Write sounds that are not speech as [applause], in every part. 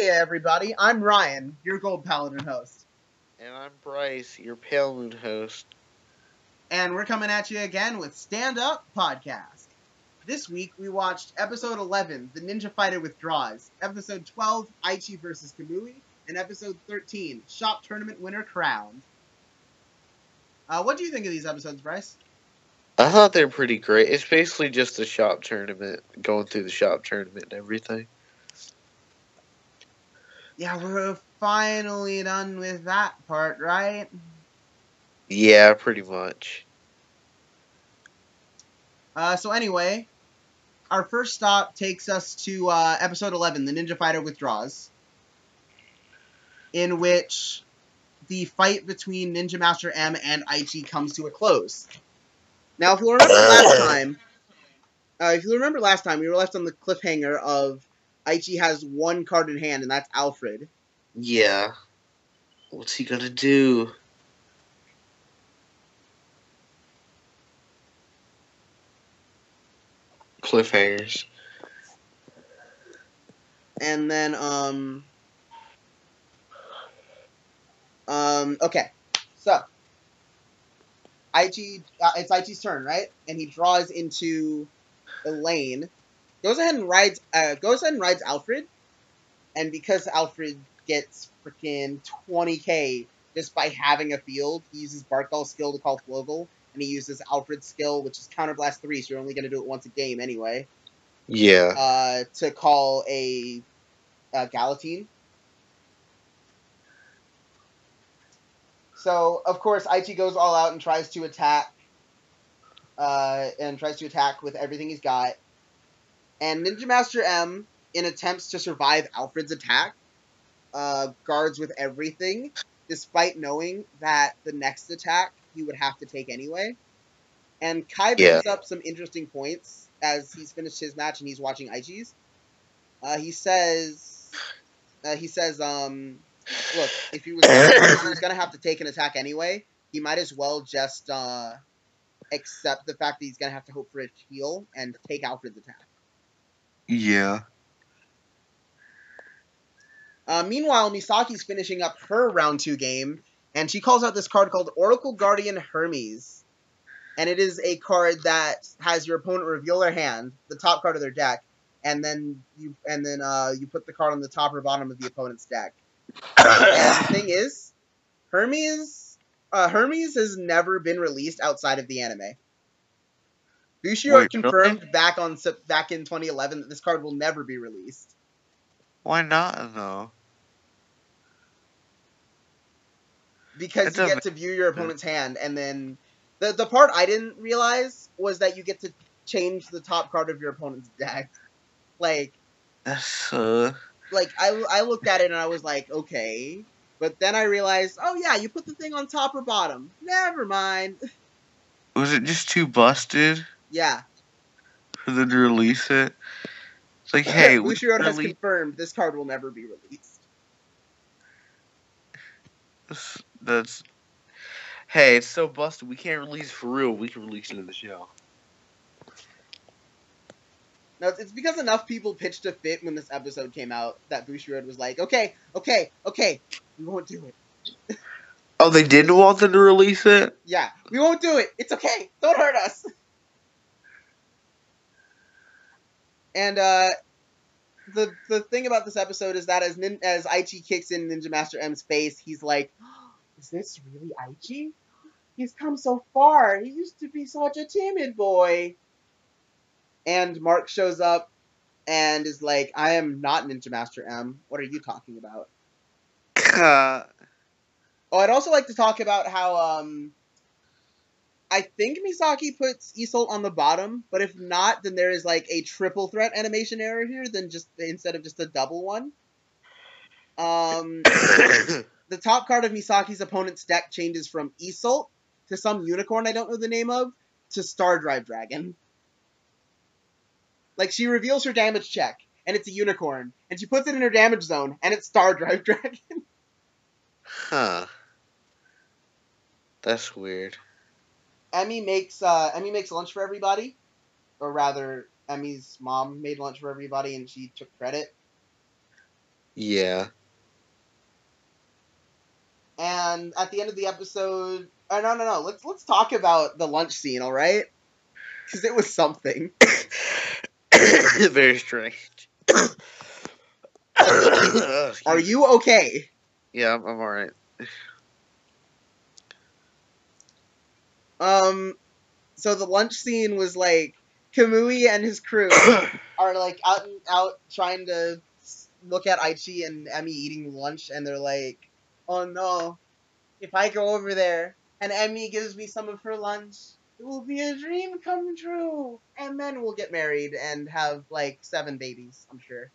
Hey everybody, I'm Ryan, your Gold Paladin host. And I'm Bryce, your Pale Moon host. And we're coming at you again with Stand Up Podcast. This week we watched episode 11, The Ninja Fighter Withdraws, episode 12, Aichi vs. Kamui, and episode 13, Shop Tournament Winner Crowned. Uh, what do you think of these episodes, Bryce? I thought they were pretty great. It's basically just a shop tournament, going through the shop tournament and everything. Yeah, we're finally done with that part, right? Yeah, pretty much. Uh, so anyway, our first stop takes us to uh, episode 11, The Ninja Fighter Withdraws, in which the fight between Ninja Master M and Aichi comes to a close. Now, if you remember last [coughs] time, uh, if you remember last time, we were left on the cliffhanger of Aichi has one card in hand, and that's Alfred. Yeah. What's he gonna do? Cliffhangers. And then, um, um, okay, so Aichi, uh, it's Aichi's turn, right? And he draws into Elaine, goes ahead and rides, uh, goes ahead and rides Alfred, and because Alfred gets freaking 20k just by having a field, he uses Barcgal's skill to call Flogal, and he uses Alfred's skill, which is Counterblast 3, so you're only going to do it once a game anyway, Yeah. uh, to call a, a Gallatin. So, of course, Aichi goes all out and tries to attack, uh, and tries to attack with everything he's got. And Ninja Master M, in attempts to survive Alfred's attack, uh, guards with everything, despite knowing that the next attack he would have to take anyway. And Kai brings up some interesting points as he's finished his match and he's watching Aichi's. Uh, he says, uh, he says, um, look, if he was, [coughs] if he was gonna have to take an attack anyway, he might as well just uh, accept the fact that he's gonna have to hope for a heal and take Alfred's attack. Yeah. Uh, meanwhile, Misaki's finishing up her round two game, and she calls out this card called Oracle Guardian Hermes. And it is a card that has your opponent reveal their hand, the top card of their deck, and then you and then uh, you put the card on the top or bottom of the opponent's deck. The thing is, Hermes uh, Hermes has never been released outside of the anime. Bushiroad Wait, confirmed back on back in 2011 that this card will never be released. Why not though? because you get to view your opponent's hand, and then the the part I didn't realize was that you get to change the top card of your opponent's deck. Like, That's uh like I I looked at it and I was like, okay, but then I realized, oh yeah, you put the thing on top or bottom. Never mind. was it just too busted Yeah, for them to release it? It's like, hey, we Bushiroad has confirmed this card will never be released. That's hey, it's so busted. We can't release for real. We can release it in the show. No, it's- it's because enough people pitched a fit when this episode came out that Bushiroad was like, okay, okay, okay, we won't do it. Oh, they didn't want them to release it. Yeah, we won't do it. It's okay. Don't hurt us. And uh, the the thing about this episode is that as Nin- as Aichi kicks in Ninja Master M's face, he's like, [gasps] "Is this really Aichi? He's come so far. He used to be such a timid boy." And Mark shows up and is like, "I am not Ninja Master M. What are you talking about?" Uh, [laughs] Oh, I'd also like to talk about how um I think Misaki puts Iseult on the bottom, but if not, then there is like a triple threat animation error here then just instead of just a double one. Um [coughs] the top card of Misaki's opponent's deck changes from Iseult to some unicorn I don't know the name of to Star Drive Dragon. Like she reveals her damage check and it's a unicorn, and she puts it in her damage zone and it's Star Drive [laughs] Dragon. huh. That's weird. Emmy makes uh, Emmy makes lunch for everybody, or rather, Emmy's mom made lunch for everybody, and she took credit. Yeah. And at the end of the episode, oh, no, no, no. Let's let's talk about the lunch scene, all right? Because it was something. [coughs] Very strange. [coughs] Are you okay? Yeah, I'm, I'm alright. Um, so the lunch scene was like Kamui and his crew [coughs] are like out and out trying to look at Aichi and Emmy eating lunch, and they're like, "Oh no, if I go over there and Emmy gives me some of her lunch, it will be a dream come true, and then we'll get married and have like seven babies. I'm sure."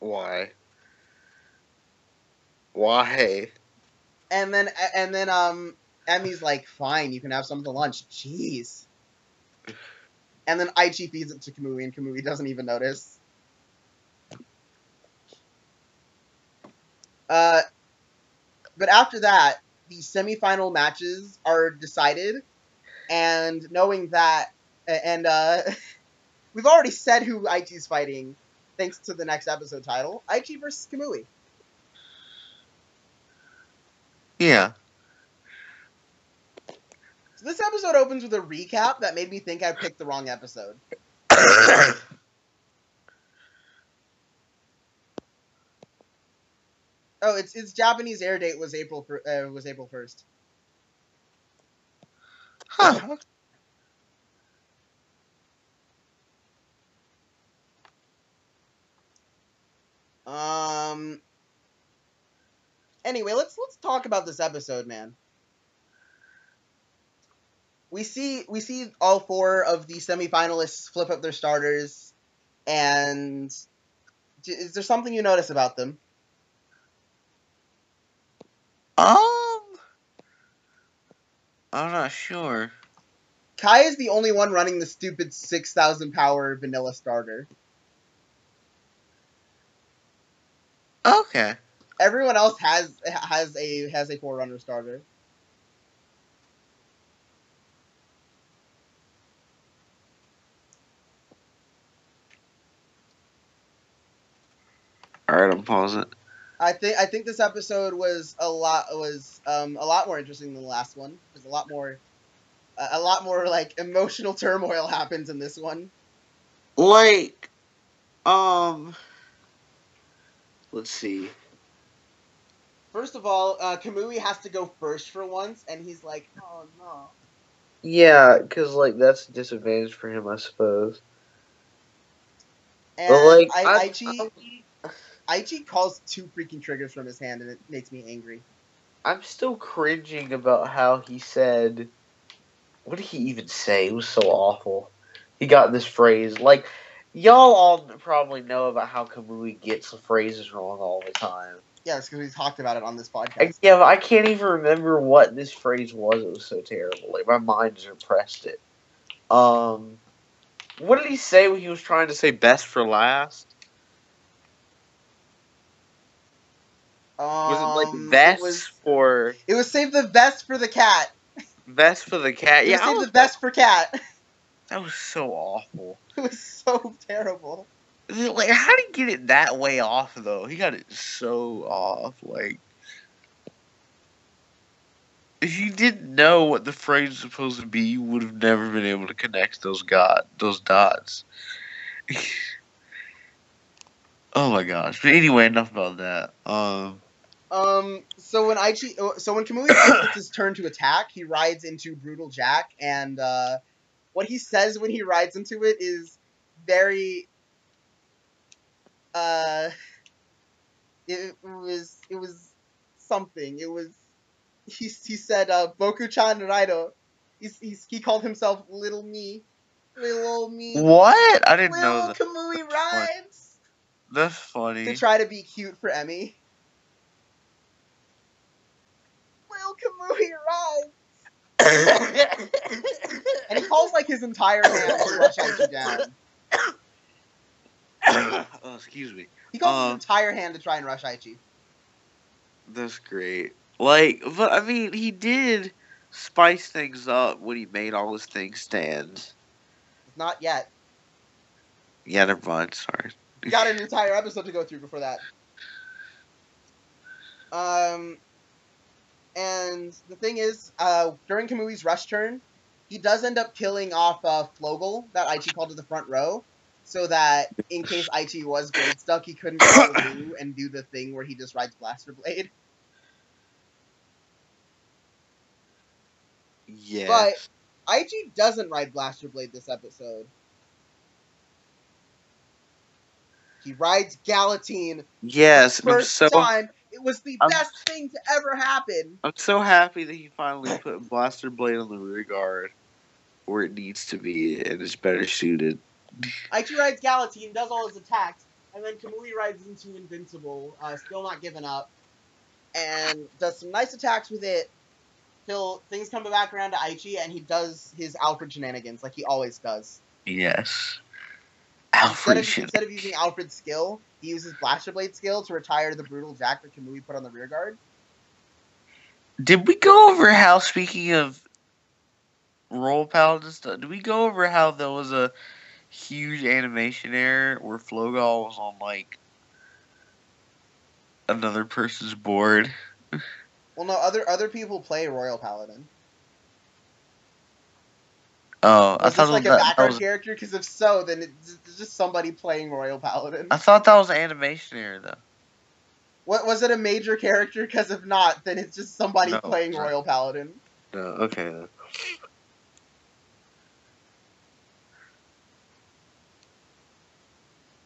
Why? Why? And then and then um Emmy's like, "Fine, you can have some of the lunch." Jeez. And then Aichi feeds it to Kamui, and Kamui doesn't even notice. Uh, but after that, the semifinal matches are decided, and knowing that, and uh, [laughs] we've already said who Aichi's fighting, thanks to the next episode title: Aichi versus Kamui. Yeah. So this episode opens with a recap that made me think I picked the wrong episode. [coughs] Oh, its its Japanese air date was April uh, was April first. huh. Um. Anyway, let's let's talk about this episode, man. We see we see all four of the semifinalists flip up their starters, and is there something you notice about them? Um. I'm not sure. Kai is the only one running the stupid six thousand power vanilla starter. Okay. Everyone else has has a has a four runner starter. Alright, I'm pausing. I think I think this episode was a lot was um, a lot more interesting than the last one. There's a lot more a a lot more like emotional turmoil [laughs] happens in this one. Like, um. Let's see. First of all, uh, Kamui has to go first for once, and he's like, "Oh no." Yeah, because, like, that's a disadvantage for him, I suppose. And But, like, I, I- Aichi, Aichi calls two freaking triggers from his hand, and it makes me angry. I'm still cringing about how he said. What did he even say? It was so awful. He got this phrase. Like, y'all all probably know about how Kamui gets the phrases wrong all the time. Yes, because we talked about it on this I, podcast. yeah, but I can't even remember what this phrase was. It was so terrible. Like, my mind just repressed it. Um. What did he say when he was trying to say best for last? Was it Um, like best It was, for it was save the best for the cat. best for the cat? Yeah, save was the best for cat. [laughs] That was so awful. It was so terrible. Like, how did he get it that way off though? He got it so off. Like, if you didn't know what the phrase was supposed to be, you would have never been able to connect those got those dots. [laughs] oh my gosh! But anyway, enough about that. Um, Um, so when Aichi, oh, so when Kamui gets [coughs] his turn to attack, he rides into Brutal Jack, and uh, what he says when he rides into it is very, uh, it was it was something. It was he he said uh, Boku-chan Raido. He's, he's, he called himself Little Me, Little Me. what? I didn't know Little that. Kamui rides That's funny. to try to be cute for Emmy. Lil Kamui rides. And he calls like his entire hand to rush Aichi down. [coughs] oh, excuse me. He calls Um, his entire hand to try and rush Aichi. That's great. Like, but I mean, he did spice things up when he made all his things stand. Not yet. Yeah, never mind. Sorry. We got an entire episode to go through before that. Um, and the thing is, uh, during Kamui's rush turn, he does end up killing off uh, Flogal that Aichi called to the front row, so that in case Aichi was grade stuck, he couldn't go through and do the thing where he just rides Blaster Blade. Yeah. But Aichi doesn't ride Blaster Blade this episode. He rides Gallatin yes, first so time. It was the I'm- best thing to ever happen. I'm so happy that he finally put Blaster Blade on the rear guard where it needs to be and is better suited. Aichi rides Gallatin, does all his attacks, and then Kamui rides into Invincible, uh, still not giving up, and does some nice attacks with it. Till things come back around to Aichi, and he does his Alfred shenanigans like he always does. Yes. Instead of, instead of using Alfred's skill, he uses Blaster Blade skill to retire the brutal Jack that Kamui put on the rear guard. Did we go over how, speaking of Royal Paladin stuff, did we go over how there was a huge animation error where Flogal was on, like, another person's board? Well, no, other other people play Royal Paladin. Oh, I Was thought this like that, a background was. character? Because if so, then it's just somebody playing Royal Paladin. I thought that was an animation error, though. What was it a major character? Because if not, then it's just somebody No, playing no. Royal Paladin. No, okay then.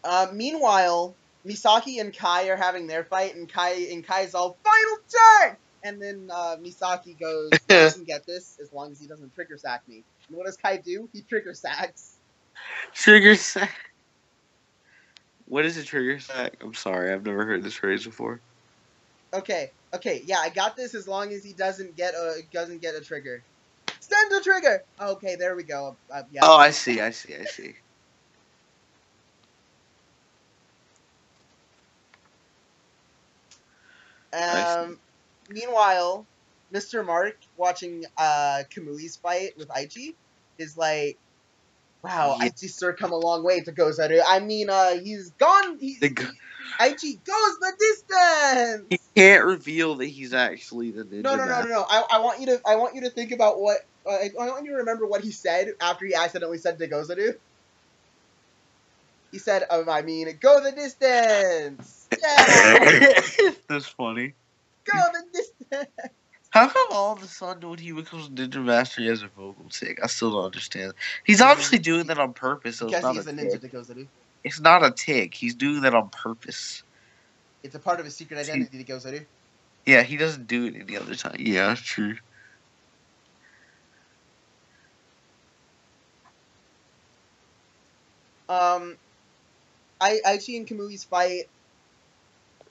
Uh, meanwhile, Misaki and Kai are having their fight, and Kai and Kai's all final turn, and then uh, Misaki goes, [laughs] "I can get this as long as he doesn't trigger sack me." And what does Kai do? He trigger sacks. Trigger sack. What is a trigger sack? I'm sorry, I've never heard this phrase before. Okay, okay, yeah, I got this as long as he doesn't get a doesn't get a trigger. Send a trigger. Okay, there we go. Uh, yeah. Oh, I see, I see, I see. I Um, meanwhile, Mr. Mark watching uh, Kamui's fight with Aichi is like, wow, Yeah. Aichi sir come a long way to Gozaru. I mean, uh, he's gone. He's, The g- Aichi goes the distance. He can't reveal that he's actually the ninja. No, no, no, no, no. I, I want you to I want you to think about what uh, I I want you to remember what he said after he accidentally said to Gozaru. He said, um, I mean, go the distance. [laughs] Yeah, That's funny. go the distance. How come all of a sudden when he becomes a ninja master he has a vocal tick? I still don't understand. He's obviously doing that on purpose. So it's Because not he's a a ninja tick. to It's not a tick. He's doing that on purpose. It's a part of his secret identity to Gozaru. Yeah, he doesn't do it any other time. Yeah, that's true. Um, I Aichi and Kamui's fight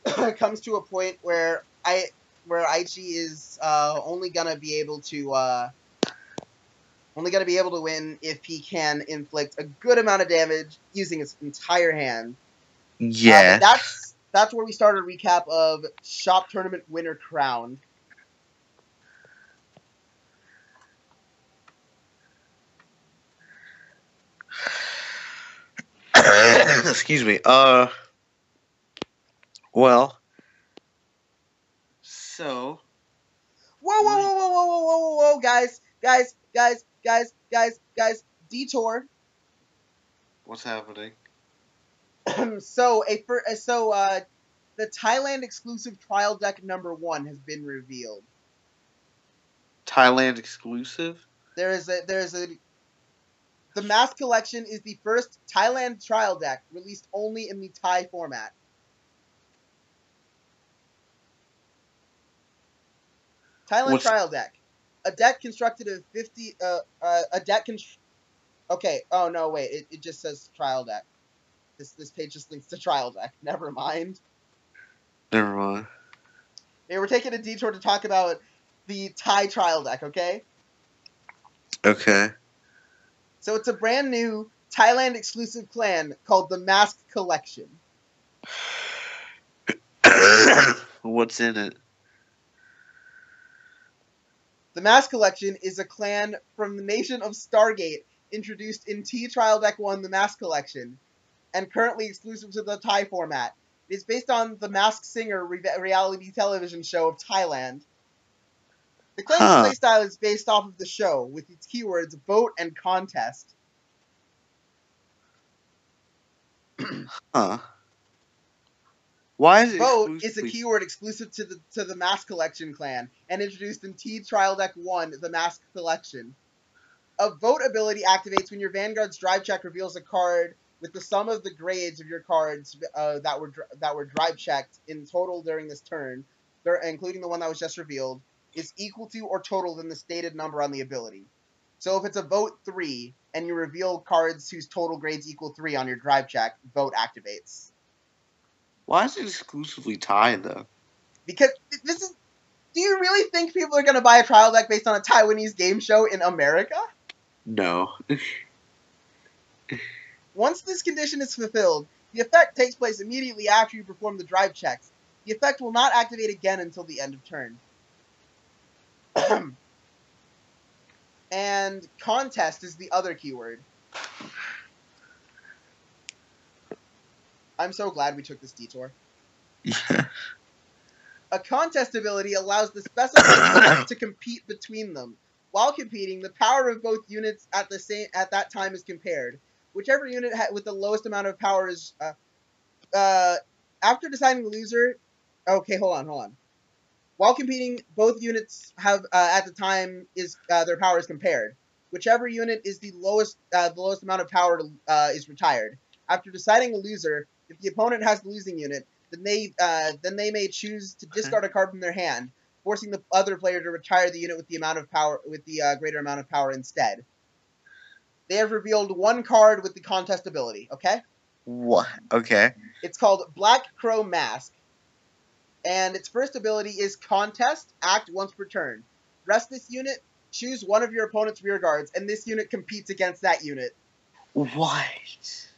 [coughs] comes to a point where I where Aichi is uh, only gonna be able to uh, only gonna be able to win if he can inflict a good amount of damage using his entire hand. Uh, Yeah. but that's that's where we start a recap of shop tournament winner crowned. [coughs] Excuse me. Uh. Well. So. Whoa, whoa, whoa, whoa, whoa, whoa, whoa, whoa, whoa, guys, guys, guys, guys, guys, guys, detour. What's happening? [clears throat] so a fir- uh, so uh, the Thailand exclusive trial deck number one has been revealed. Thailand exclusive? There is a there's a the Mask Collection is the first Thailand trial deck released only in the Thai format. Thailand What's- trial deck, a deck constructed of fifty uh, uh a deck const- Okay. Oh no, wait. It, it just says trial deck. This this page just links to trial deck. [laughs] Never mind. Never mind. Hey, we're taking a detour to talk about the Thai trial deck, okay? Okay. So it's a brand new Thailand exclusive clan called the Mask Collection. [coughs] What's in it? The Mask Collection is a clan from the nation of Stargate introduced in T Trial Deck 1, the Mask Collection, and currently exclusive to the Thai format. It's based on the Masked Singer re- reality television show of Thailand. The clan's Huh. playstyle is based off of the show, with its keywords vote and contest. Huh. Why is it Vote is a keyword exclusive to the to the Mask Collection clan and introduced in T Trial Deck 1, the Mask Collection. A vote ability activates when your Vanguard's drive check reveals a card with the sum of the grades of your cards uh, that were that were drive checked in total during this turn, including the one that was just revealed, is equal to or total than the stated number on the ability. So if it's a vote three and you reveal cards whose total grades equal three on your drive check, vote activates. Why is it exclusively Thai though? because this is. Do you really think people are going to buy a trial deck based on a Taiwanese game show in America? No. Once this condition is fulfilled, the effect takes place immediately after you perform the drive checks. The effect will not activate again until the end of turn. [clears throat] and contest is the other keyword. I'm so glad we took this detour. [laughs] A contest ability allows the specified units [coughs] to compete between them. While competing, the power of both units at the same at that time is compared. Whichever unit ha- with the lowest amount of power is. Uh, uh, after deciding the loser, okay, hold on, hold on. While competing, both units have uh, at the time is uh, their power is compared. Whichever unit is the lowest uh, the lowest amount of power uh, is retired. After deciding a loser, if the opponent has the losing unit, then they uh, then they may choose to discard a card from their hand, forcing the other player to retire the unit with the amount of power with the uh, greater amount of power instead. They have revealed one card with the contest ability. Okay, what? Okay. it's called Black Crow Mask, and its first ability is Contest. Act once per turn. Rest this unit. Choose one of your opponent's rear guards, and this unit competes against that unit. What?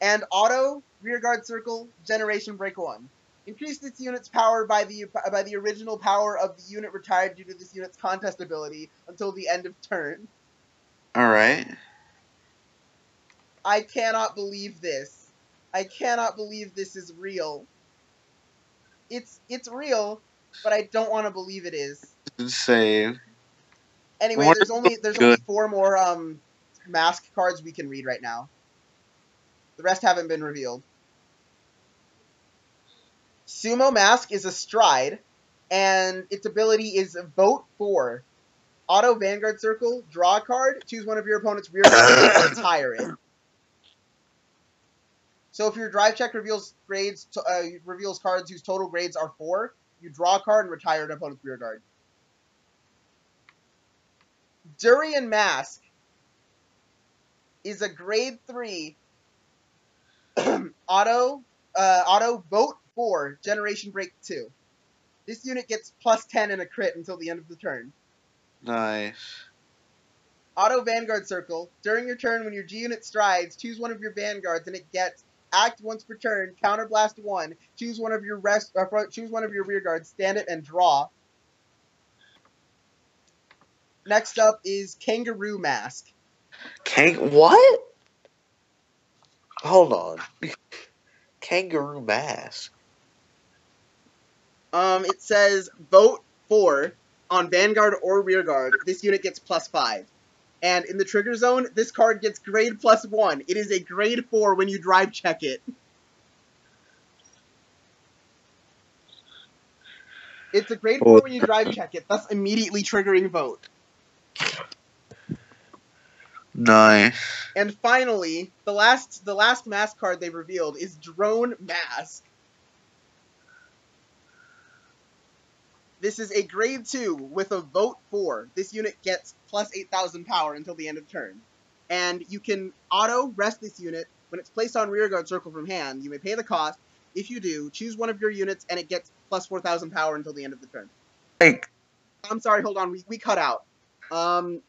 And auto rear guard circle generation break one. Increase this unit's power by the by the original power of the unit retired due to this unit's contest ability until the end of turn. All right. I cannot believe this. I cannot believe this is real. It's it's real, but I don't want to believe it is. Insane. Anyway, there's only there's only four more um mask cards we can read right now. The rest haven't been revealed. Sumo Mask is a stride, and its ability is vote four. Auto Vanguard Circle, draw a card, choose one of your opponent's rear guards, and [coughs] retire it. So if your drive check reveals grades, to, uh, reveals cards whose total grades are four, you draw a card and retire an opponent's rear guard. Durian Mask is a grade three [clears throat] auto uh, auto vote for generation break two. This unit gets plus ten in a crit until the end of the turn. Nice. Auto Vanguard Circle. During your turn, when your G unit strides, choose one of your vanguards, and it gets act once per turn. Counterblast one. Choose one of your rest. Uh, fro- choose one of your rear guards. Stand it and draw. Next up is Kangaroo Mask. Kang what? Hold on. [laughs] Kangaroo mask. Um, it says vote four on Vanguard or Rearguard. This unit gets plus five. And in the trigger zone, this card gets grade plus one. It is a grade four when you drive check it. It's a grade four when you drive check it, thus immediately triggering vote. Nice. And finally, the last the last mask card they revealed is Drone Mask. This is a grade 2 with a vote 4. This unit gets plus 8,000 power until the end of turn. And you can auto rest this unit when it's placed on rearguard circle from hand. You may pay the cost. If you do, choose one of your units and it gets plus 4,000 power until the end of the turn. Like, I'm sorry, hold on, we, we cut out. Um,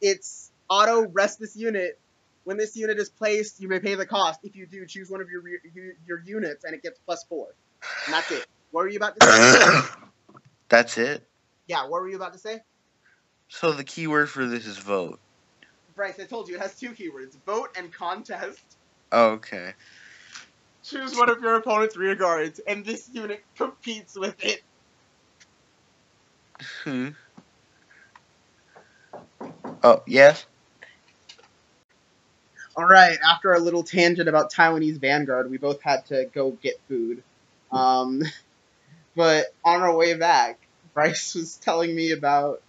it's auto rest this unit. When this unit is placed, you may pay the cost. If you do, choose one of your your- units and it gets plus 4. And that's it. What were you about to say? [coughs] that's it. yeah, what were you about to say? So the keyword for this is vote. Bryce, I told you it has two keywords: vote and contest. Okay. choose one of your opponent's rear guards, and this unit competes with it. Hmm. Oh, yes? All right, after our little tangent about Taiwanese Vanguard, we both had to go get food. Um, [laughs] but on our way back, Bryce was telling me about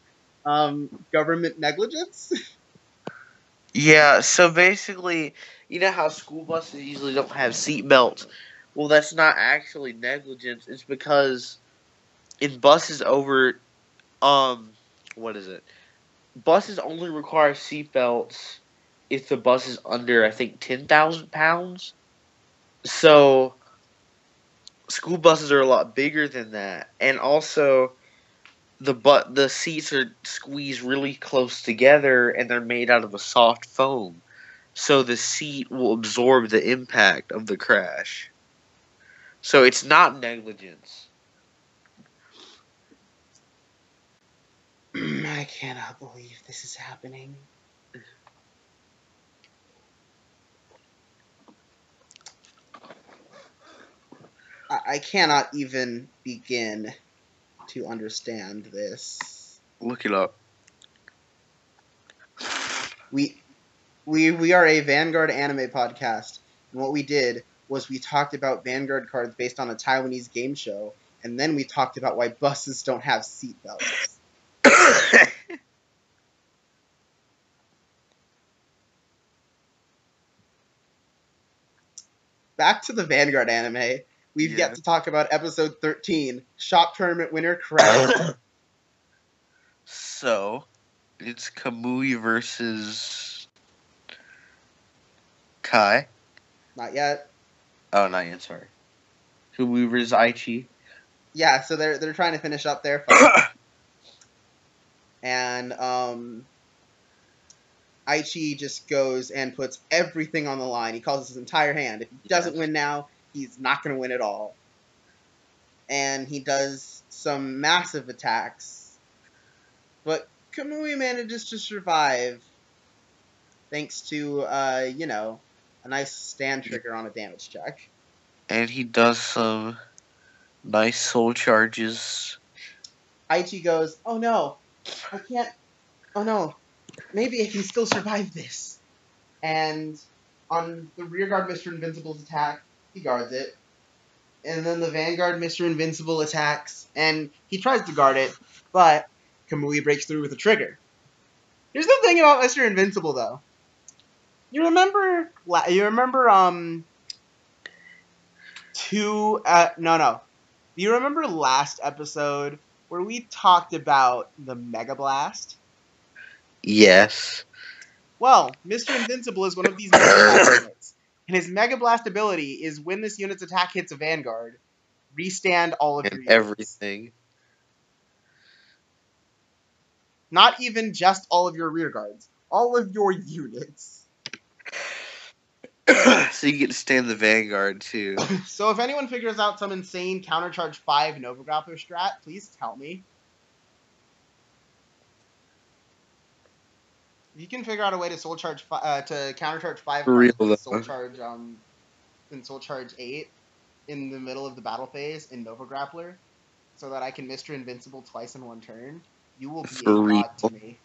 um, government negligence. [laughs] Yeah, so basically, you know how school buses usually don't have seat belts? Well, that's not actually negligence. It's because in buses over, um, what is it? Buses only require seat belts if the bus is under, I think, 10,000 pounds. So, school buses are a lot bigger than that. And also, the but the seats are squeezed really close together and they're made out of a soft foam so the seat will absorb the impact of the crash so it's not negligence [clears throat] I cannot believe this is happening. I, cannot even begin to understand this. Look it up. We we we are a Vanguard anime podcast, and what we did was we talked about Vanguard cards based on a Taiwanese game show, and then we talked about why buses don't have seatbelts. [laughs] Back to the Vanguard anime. We've Yeah. yet to talk about episode 13, Shop Tournament winner Crash. [coughs] so, it's Kamui versus Kai. Not yet. Oh, not yet, sorry. Kamui versus Aichi. Yeah, so they're they're trying to finish up their [coughs] fight. and um Aichi just goes and puts everything on the line. He calls his entire hand. If he doesn't Yes. win now, he's not going to win at all. And he does some massive attacks. But Kamui manages to survive thanks to uh, you know, a nice stand trigger on a damage check. and he does some nice soul charges. Aichi goes, "Oh no, I can't. Oh no, maybe I can still survive this." And on the rearguard Mister Invincible's attack, he guards it, and then the vanguard, Mister Invincible attacks, and he tries to guard it, but Kamui breaks through with a trigger. Here's the thing about Mister Invincible, though. You remember? You remember? Um. Two. Uh, no, no. You remember last episode where we talked about the Mega Blast? Yes. Well, Mr. Invincible is one of these [coughs] Mega Blast units. And his Mega Blast ability is when this unit's attack hits a Vanguard, restand all of your And units. everything. Not even just all of your rear guards. All of your units. [coughs] so you get to stand the Vanguard too. [coughs] So if anyone figures out some insane countercharge 5 Nova Grappler strat, please tell me. You can figure out a way to soul charge uh, to countercharge five For real, soul charge um in soul charge eight in the middle of the battle phase in Nova Grappler, so that I can Mr. Invincible twice in one turn, you will be For a real. god to me.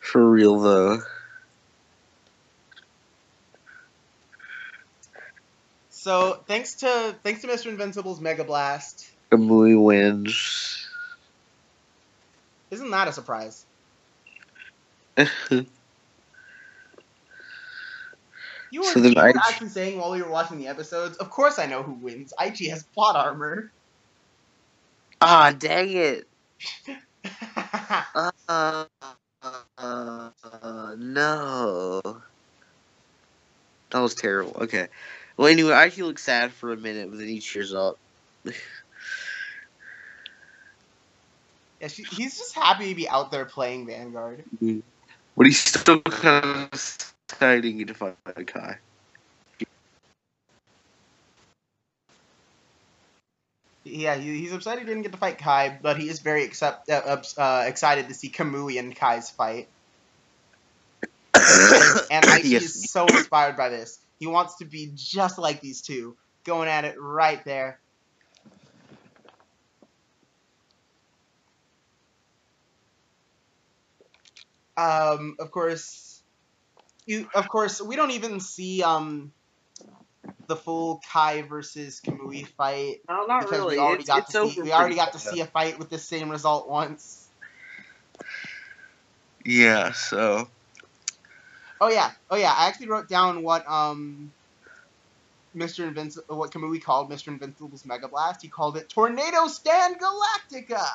For real though. So thanks to thanks to Mr. Invincible's Mega Blast, Kamui wins. isn't that a surprise? [laughs] You were, So you were Aichi- actually saying while we were watching the episodes, of course I know who wins. Aichi has plot armor. ah, dang it. Uh, [laughs] uh, uh, no. That was terrible. Okay. Well, anyway, Aichi looks sad for a minute, but then he cheers up. yeah, she, he's just happy to be out there playing Vanguard. But he's still kind of exciting to fight Kai. Yeah, he's upset he didn't get to fight Kai, but he is very accept, uh, uh, excited to see Kamui and Kai's fight. [coughs] And Aichi yes. is so inspired by this. He wants to be just like these two. going at it right there. Um, of course, you. Of course, we don't even see um the full Kai versus Kamui fight No, not because really. we already it's, got it's to see over we already got to see a fight with the same result once. Yeah, so Oh yeah, oh yeah. I actually wrote down what um Mr. Invincible, what Kamui called Mr. Invincible's Mega Blast. He called it Tornado Stand Galactica.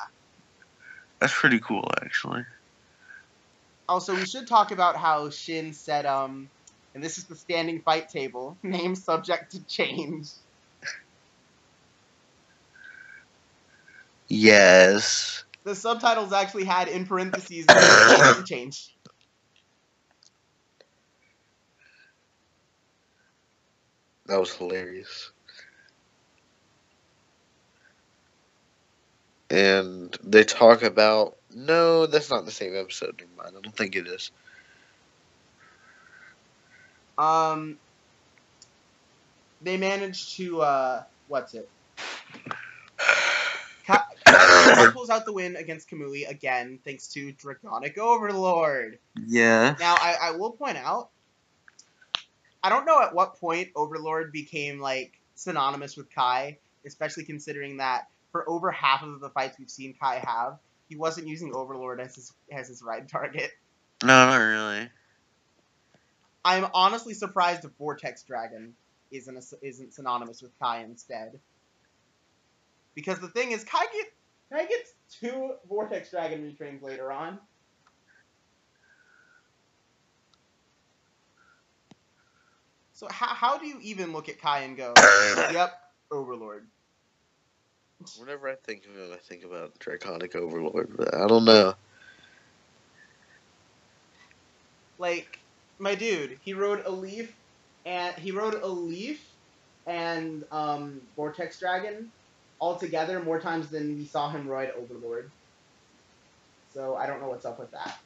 that's pretty cool actually. Also, we should talk about how Shin said um, and this is the standing fight table, [laughs] name subject to change. Yes. The subtitles actually had in parentheses name change. That was hilarious. And they talk about no, that's not the same episode. Never mind. I don't think it is. Um, they managed to uh, what's it? [sighs] Ka- Kai pulls out the win against Kamui again, thanks to Dragonic Overlord. Yeah. Now, I, I will point out, I don't know at what point Overlord became like synonymous with Kai, especially considering that for over half of the fights we've seen Kai have, he wasn't using Overlord as his as his ride target. No, not really. I'm honestly surprised if Vortex Dragon isn't a, isn't synonymous with Kai instead. Because the thing is, Kai get Kai gets two Vortex Dragon retrains later on. So how, how do you even look at Kai and go, [coughs] yep, Overlord? Whenever I think of him, I think about Dragonic Overlord, but I don't know. Like, my dude, he rode a leaf, and he rode a leaf and um, Vortex Dragon all together more times than we saw him ride Overlord. So I don't know what's up with that.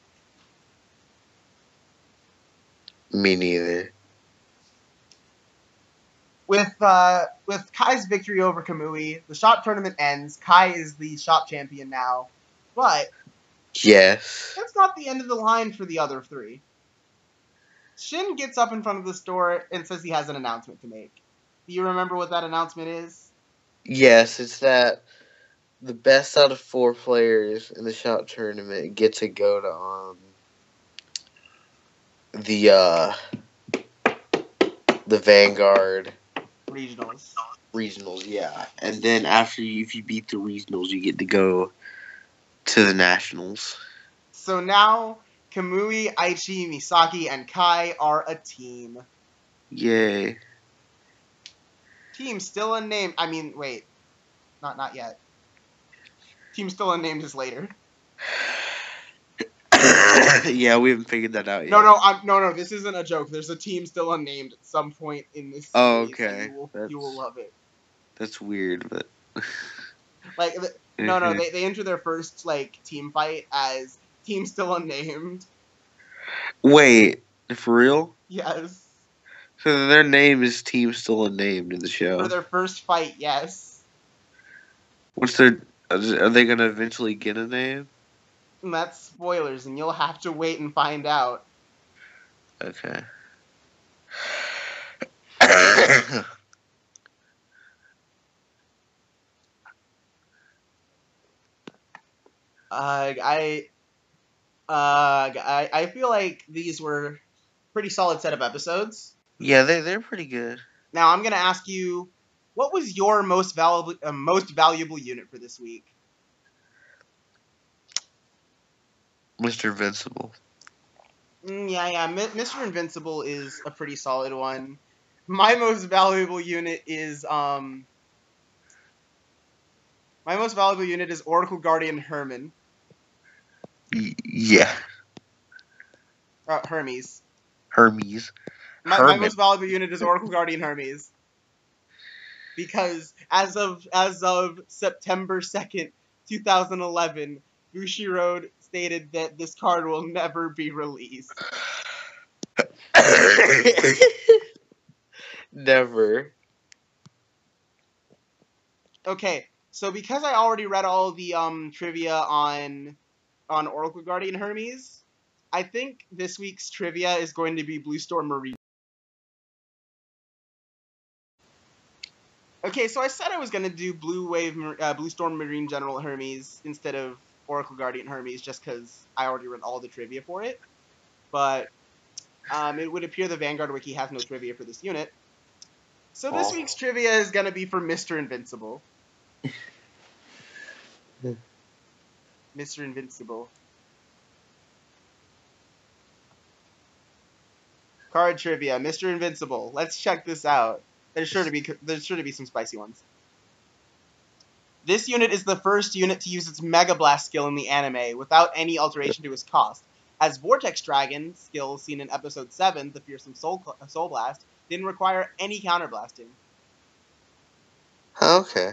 Me neither. With uh, with Kai's victory over Kamui, the shop tournament ends. Kai is the shop champion now, but Yes. that's not the end of the line for the other three. Shin gets up in front of the store and says he has an announcement to make. Do you remember what that announcement is? Yes, it's that the best out of four players in the shop tournament get to go to um the uh the Vanguard Regionals. regionals, yeah. And then after you, if you beat the regionals, you get to go to the nationals. So now Kamui, Aichi, Misaki, and Kai are a team. Yay. Team still unnamed. I mean, wait, not not yet. Team still unnamed is later. [laughs] yeah, we haven't figured that out yet. No, no, I'm, no, no. This isn't a joke. There's a team still unnamed at some point in this. Oh, okay. You will, you will love it. That's weird, but [laughs] Like, the, no, no. They, they enter their first like team fight as team still unnamed. Wait, for real? Yes. So their name is Team Still Unnamed in the show. For their first fight, yes. What's their? Are they gonna eventually get a name? And that's spoilers, and you'll have to wait and find out. Okay. [coughs] Uh, I, uh, I, I feel like these were pretty solid set of episodes. yeah, they they're pretty good. Now I'm gonna ask you, what was your most valuable, uh, most valuable unit for this week? Mr. Invincible. Mm, yeah, yeah. Mr. Invincible is a pretty solid one. My most valuable unit is um. My most valuable unit is Oracle Guardian Herman. Y- yeah, Uh, Hermes. Hermes. My, my most valuable unit is Oracle Guardian Hermes. Because as of as of September second, two thousand eleven, Bushiroad stated that this card will never be released. [laughs] Never. okay, so because I already read all the um trivia on on Oracle Guardian Hermes, I think this week's trivia is going to be Blue Storm Marine. Okay, so I said I was gonna do Blue Wave, uh, Blue Storm Marine General Hermes instead of Oracle Guardian Hermes, just because I already read all the trivia for it. But um, it would appear the Vanguard Wiki has no trivia for this unit. So this Oh. week's trivia is gonna be for Mister Invincible. [laughs] Mr. Invincible. Card trivia, Mr. Invincible. Let's check this out. There's sure to be there's sure to be some spicy ones. This unit is the first unit to use its Mega Blast skill in the anime without any alteration to its cost. As Vortex Dragon skill seen in episode 7, the fearsome Soul, Soul Blast, didn't require any counterblasting. Okay.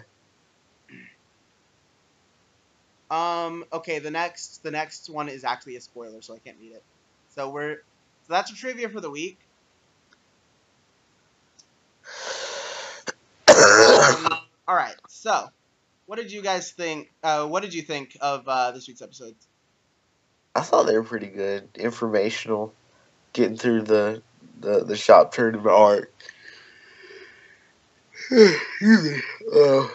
Um. Okay. The next, the next one is actually a spoiler, so I can't read it. So we're, so that's a trivia for the week. [coughs] Um, all right. So, what did you guys think? Uh, what did you think of uh, this week's episodes? I thought they were pretty good, informational, getting through the the, the shop tournament arc. [sighs] uh,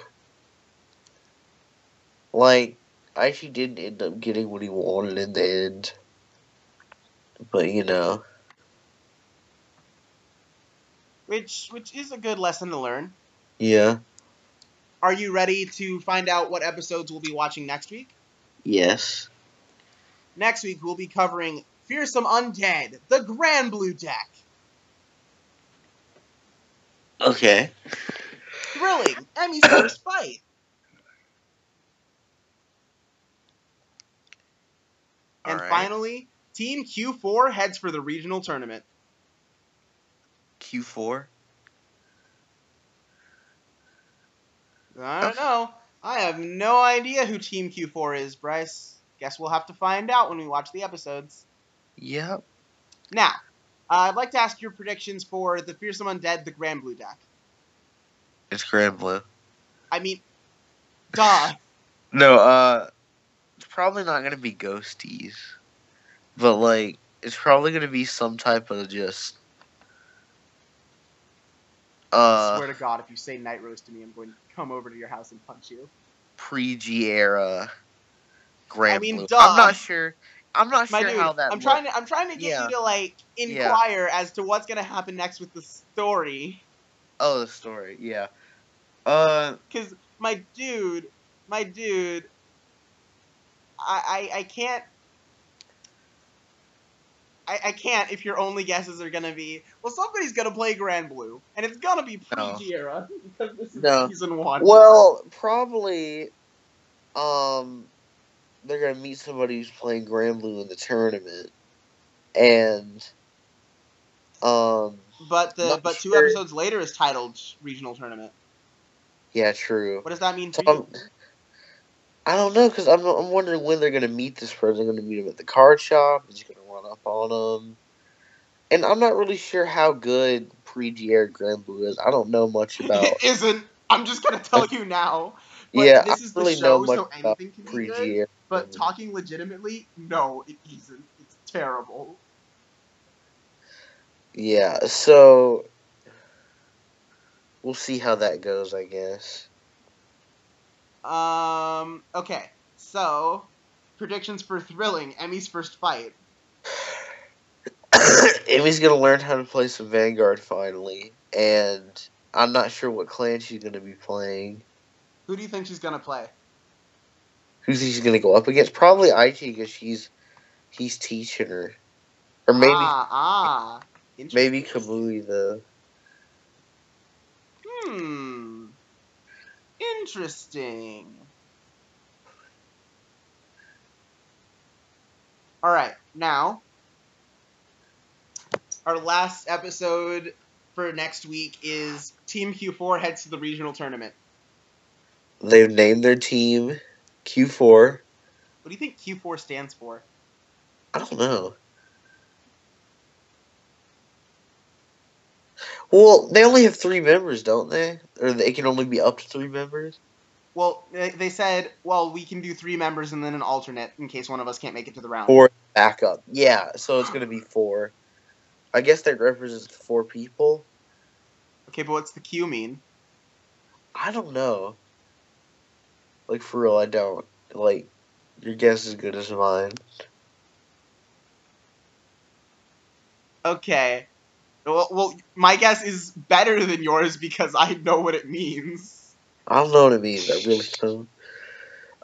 like, I actually didn't end up getting what he wanted in the end, but you know, Which, which is a good lesson to learn. yeah, Are you ready to find out what episodes we'll be watching next week? Yes. Next week we'll be covering Fearsome Undead, the Granblue Deck, Okay. Thrilling, Emi's first [coughs] fight, and Alright. finally, Team Q4 heads for the regional tournament. Q4. I don't know. I have no idea who Team Q4 is, Bryce. Guess we'll have to find out when we watch the episodes. Yep. Now, uh, I'd like to ask your predictions for the Fearsome Undead, the Granblue Deck. It's Granblue. I mean, duh. [laughs] No, uh, it's probably not gonna be ghosties, but like it's probably gonna be some type of just. I Uh, swear to God, if you say Night Rose to me, I'm going to come over to your house and punch you. pre G era. Grand I mean, Blue. duh. I'm not sure. I'm not My sure dude, how that. I'm trying to I'm trying to get Yeah. you to like Yeah. inquire as to what's gonna happen next with the story. Oh, the story. Yeah. Uh, Cause my dude, my dude, I I, I can't. I, I can't if your only guesses are gonna be well somebody's gonna play Granblue and it's gonna be pre No. Because [laughs] this is No. season one. Well, probably, um, they're gonna meet somebody who's playing Granblue in the tournament, and, um, but the but two episodes later is titled regional tournament. yeah, true. What does that mean for I'm, you? I don't know because I'm I'm wondering when they're gonna meet this person. They're gonna meet him at the card shop. Is he run up on him? And I'm not really sure how good pre-G era Grand Blue is. I don't know much [laughs] about. It isn't. I'm just gonna tell you now. But yeah, this I is the really show, know much so about anything can be good. pre-G era. But talking legitimately, no, it isn't. It's terrible. Yeah, so we'll see how that goes. I guess. Um. Okay. So, predictions for thrilling Emi's first fight. [coughs] Emi's gonna learn how to play some Vanguard finally, and I'm not sure what clan she's gonna be playing. Who do you think she's gonna play? Who's she's gonna go up against? Probably Aichi because she's he's teaching her, or maybe ah ah. maybe. Kamui though. Hmm. Interesting. All right, now our last episode for next week is Team Q4 heads to the regional tournament. They've named their team Q4. What do you think Q4 stands for? I don't know. Well, they only have three members, don't they? Or they can only be up to three members. Well, they they said, well, we can do three members and then an alternate in case one of us can't make it to the round. Four backup. Yeah, so it's gonna be four. I guess that represents four people. Okay, but what's the Q mean? I don't know. Like for real, I don't. Like your guess is good as mine. Okay. Well, well, my guess is better than yours because I know what it means. I don't know what it means. I really don't.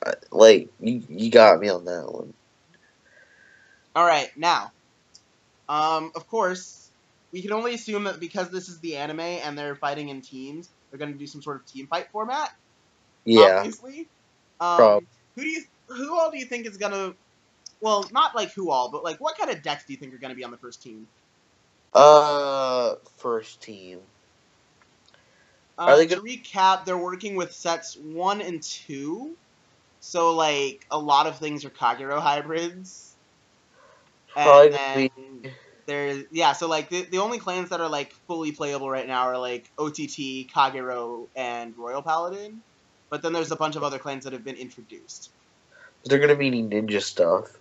I, like you, you got me on that one. All right, now, um, of course, we can only assume that because this is the anime and they're fighting in teams, they're going to do some sort of team fight format. Yeah, obviously. Um, who do you, who all do you think is going to? Well, not like who all, but like what kind of decks do you think are going to be on the first team? Uh, first team. Uh, Are they to recap, they're working with sets one and two, so like a lot of things are Kagero hybrids. Probably And gonna then there's yeah, so like the, the only clans that are like fully playable right now are like OTT, Kagero, and Royal Paladin. But then there's a bunch of other clans that have been introduced. Is there gonna be any ninja stuff?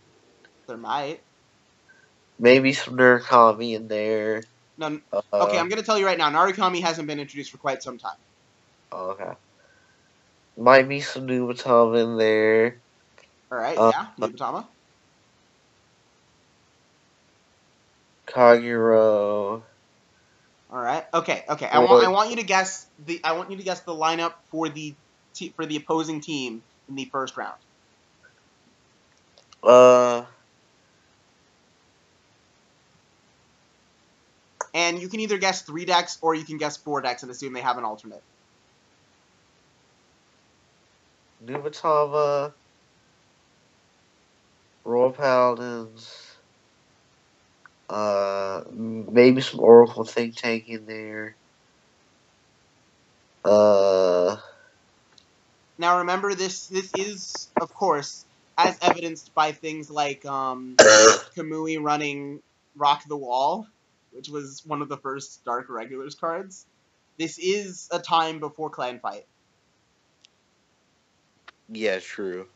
There might. Maybe some Murakumo in there. No, Uh, okay, I'm gonna tell you right now, Narukami hasn't been introduced for quite some time. oh, okay. Might be some Nubatama in there. All right, Uh, yeah, Nubatama. Kagero. All right. Okay. Okay. I want I want you to guess the I want you to guess the lineup for the te- for the opposing team in the first round. Uh, And you can either guess three decks or you can guess four decks and assume they have an alternate. Nubatama. Royal Paladins. Uh, maybe some Oracle Think Tank in there. Uh, Now remember this this is of course as evidenced by things like um, [coughs] Kamui running Rock the Wall, which was one of the first Dark Irregulars cards. This is a time before Clan Fight. yeah, true.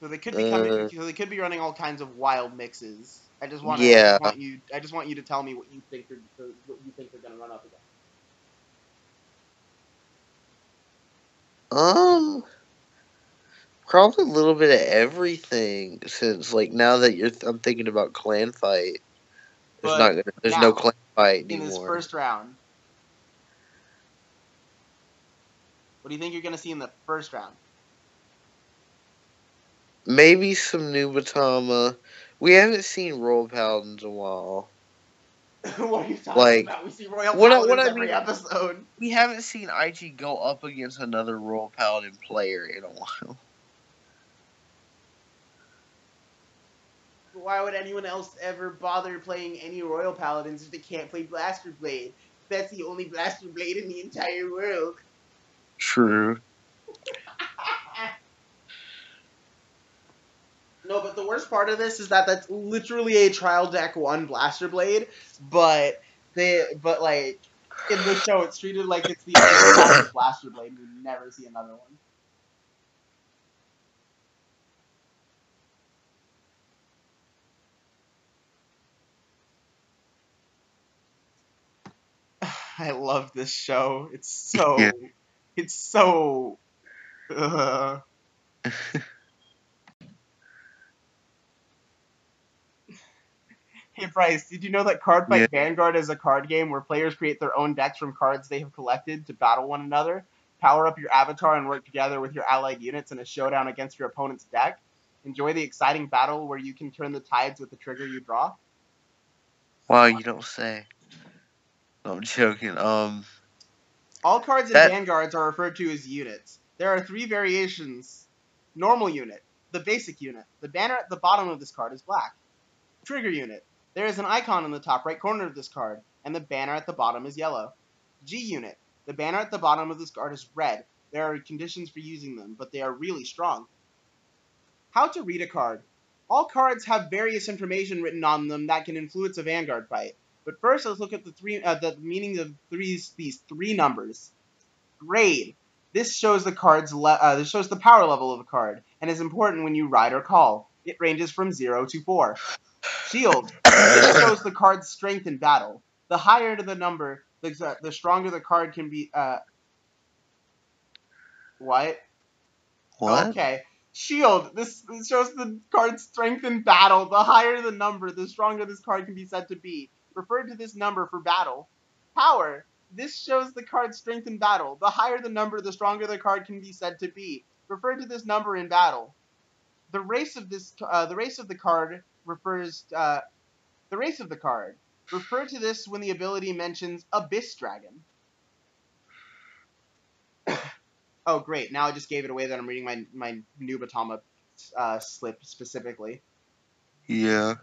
So they could be coming. Uh, so they could be running all kinds of wild mixes. I just want. Yeah. I just want you. I just want you to tell me what you think they're what you think they're gonna run up against. Um, probably a little bit of everything. Since like now that you're, I'm thinking about clan fight. There's But not gonna, there's now, no clan fight In this anymore. first round, what do you think you're gonna see in the first round? Maybe some Nubatama. We haven't seen Royal Paladins in a while. [laughs] what are you talking Like, about? We see Royal what Paladins what I every mean- episode. We haven't seen Aichi go up against another Royal Paladin player in a while. Why would anyone else ever bother playing any Royal Paladins if they can't play Blaster Blade? That's the only Blaster Blade in the entire world. True. No, but the worst part of this is that that's literally a trial deck one blaster blade, but they but like in the show it's treated like it's the only blaster blade and we never see another one. [laughs] I love this show. It's so Yeah. it's so uh, [laughs] Hey Bryce, did you know that Card Fight Vanguard is a card game where players create their own decks from cards they have collected to battle one another, power up your avatar, and work together with your allied units in a showdown against your opponent's deck? Enjoy the exciting battle where you can turn the tides with the trigger you draw. Wow, you don't say. I'm joking. Um, All cards in That- Vanguards are referred to as units. There are three variations. Normal unit, the basic unit. The banner at the bottom of this card is black. Trigger unit. There is an icon in the top right corner of this card, and the banner at the bottom is yellow. G unit. The banner at the bottom of this card is red. There are conditions for using them, but they are really strong. How to read a card. All cards have various information written on them that can influence a Vanguard fight, But first, let's look at the three uh, the meaning of threes these three numbers. Grade. This shows the card's le- uh, this shows the power level of a card and is important when you ride or call. It ranges from zero to four. Shield. This shows the card's strength in battle. The higher the number, the, the stronger the card can be. Uh, what? What? Okay. Shield. This, this shows the card's strength in battle. The higher the number, the stronger this card can be said to be. Refer to this number for battle. Power. This shows the card's strength in battle. The higher the number, the stronger the card can be said to be. Refer to this number in battle. The race of this, uh, the race of the card refers, uh, the race of the card. Refer to this when the ability mentions Abyss Dragon. [coughs] oh, great! Now I just gave it away that I'm reading my my new uh, slip specifically. Yeah.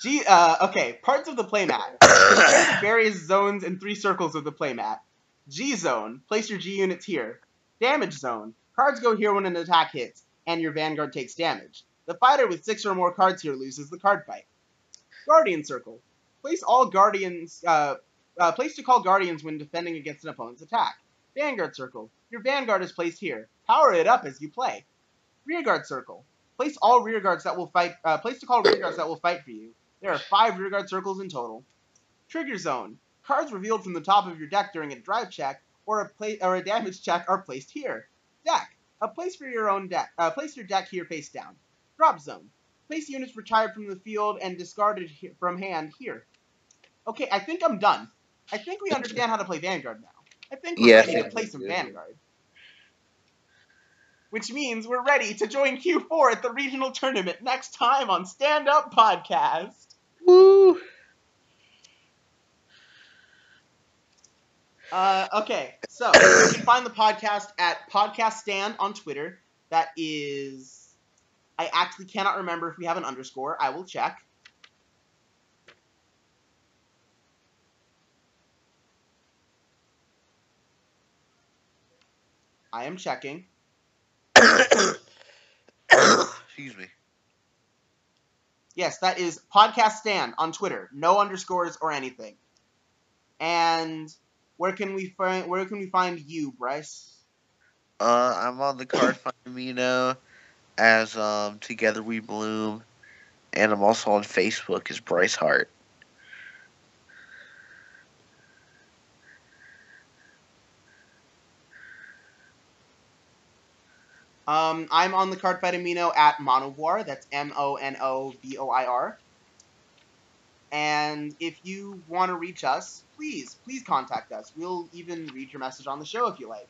G. Uh, okay, parts of the playmat. [coughs] various zones and three circles of the playmat. G zone. Place your G units here. Damage zone. Cards go here when an attack hits, and your vanguard takes damage. The fighter with six or more cards here loses the card fight. Guardian circle. Place all guardians. Uh, uh, place to call guardians when defending against an opponent's attack. Vanguard circle. Your vanguard is placed here. Power it up as you play. Rearguard circle. Place all rearguards that will fight. Uh, place to call rearguards that will fight for you. There are five rearguard circles in total. Trigger zone. Cards revealed from the top of your deck during a drive check or a play or a damage check are placed here. Deck. A place for your own deck. Uh, place your deck here face down. Drop zone. Place units retired from the field and discarded he- from hand here. Okay, I think I'm done. I think we understand how to play Vanguard now. I think we're Yeah, ready to play some do. Vanguard. Which means we're ready to join Q4 at the regional tournament next time on Stand Up Podcast. Woo. Uh, okay, so [coughs] you can find the podcast at Podcast Stand on Twitter. That is, I actually cannot remember if we have an underscore. I will check. I am checking. [coughs] Excuse me. Yes, that is Podcast Stand on Twitter. No underscores or anything. And where can we find where can we find you, Bryce? Uh, I'm on the card [coughs] find Amino as um Together We Bloom, and I'm also on Facebook as Bryce Hart. Um, I'm on the card fight amino at Monovoir. That's M O N O V O I R. And if you want to reach us, please, please contact us. We'll even read your message on the show if you like.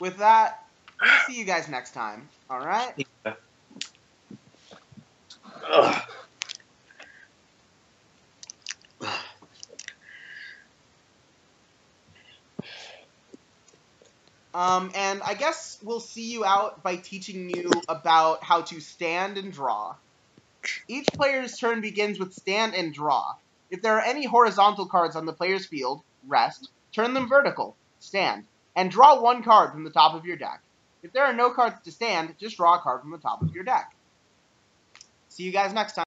With that, we'll see you guys next time. All right? Ugh. Um, and I guess we'll see you out by teaching you about how to stand and draw. Each player's turn begins with stand and draw. If there are any horizontal cards on the player's field, rest, turn them vertical, stand, and draw one card from the top of your deck. If there are no cards to stand, just draw a card from the top of your deck. See you guys next time.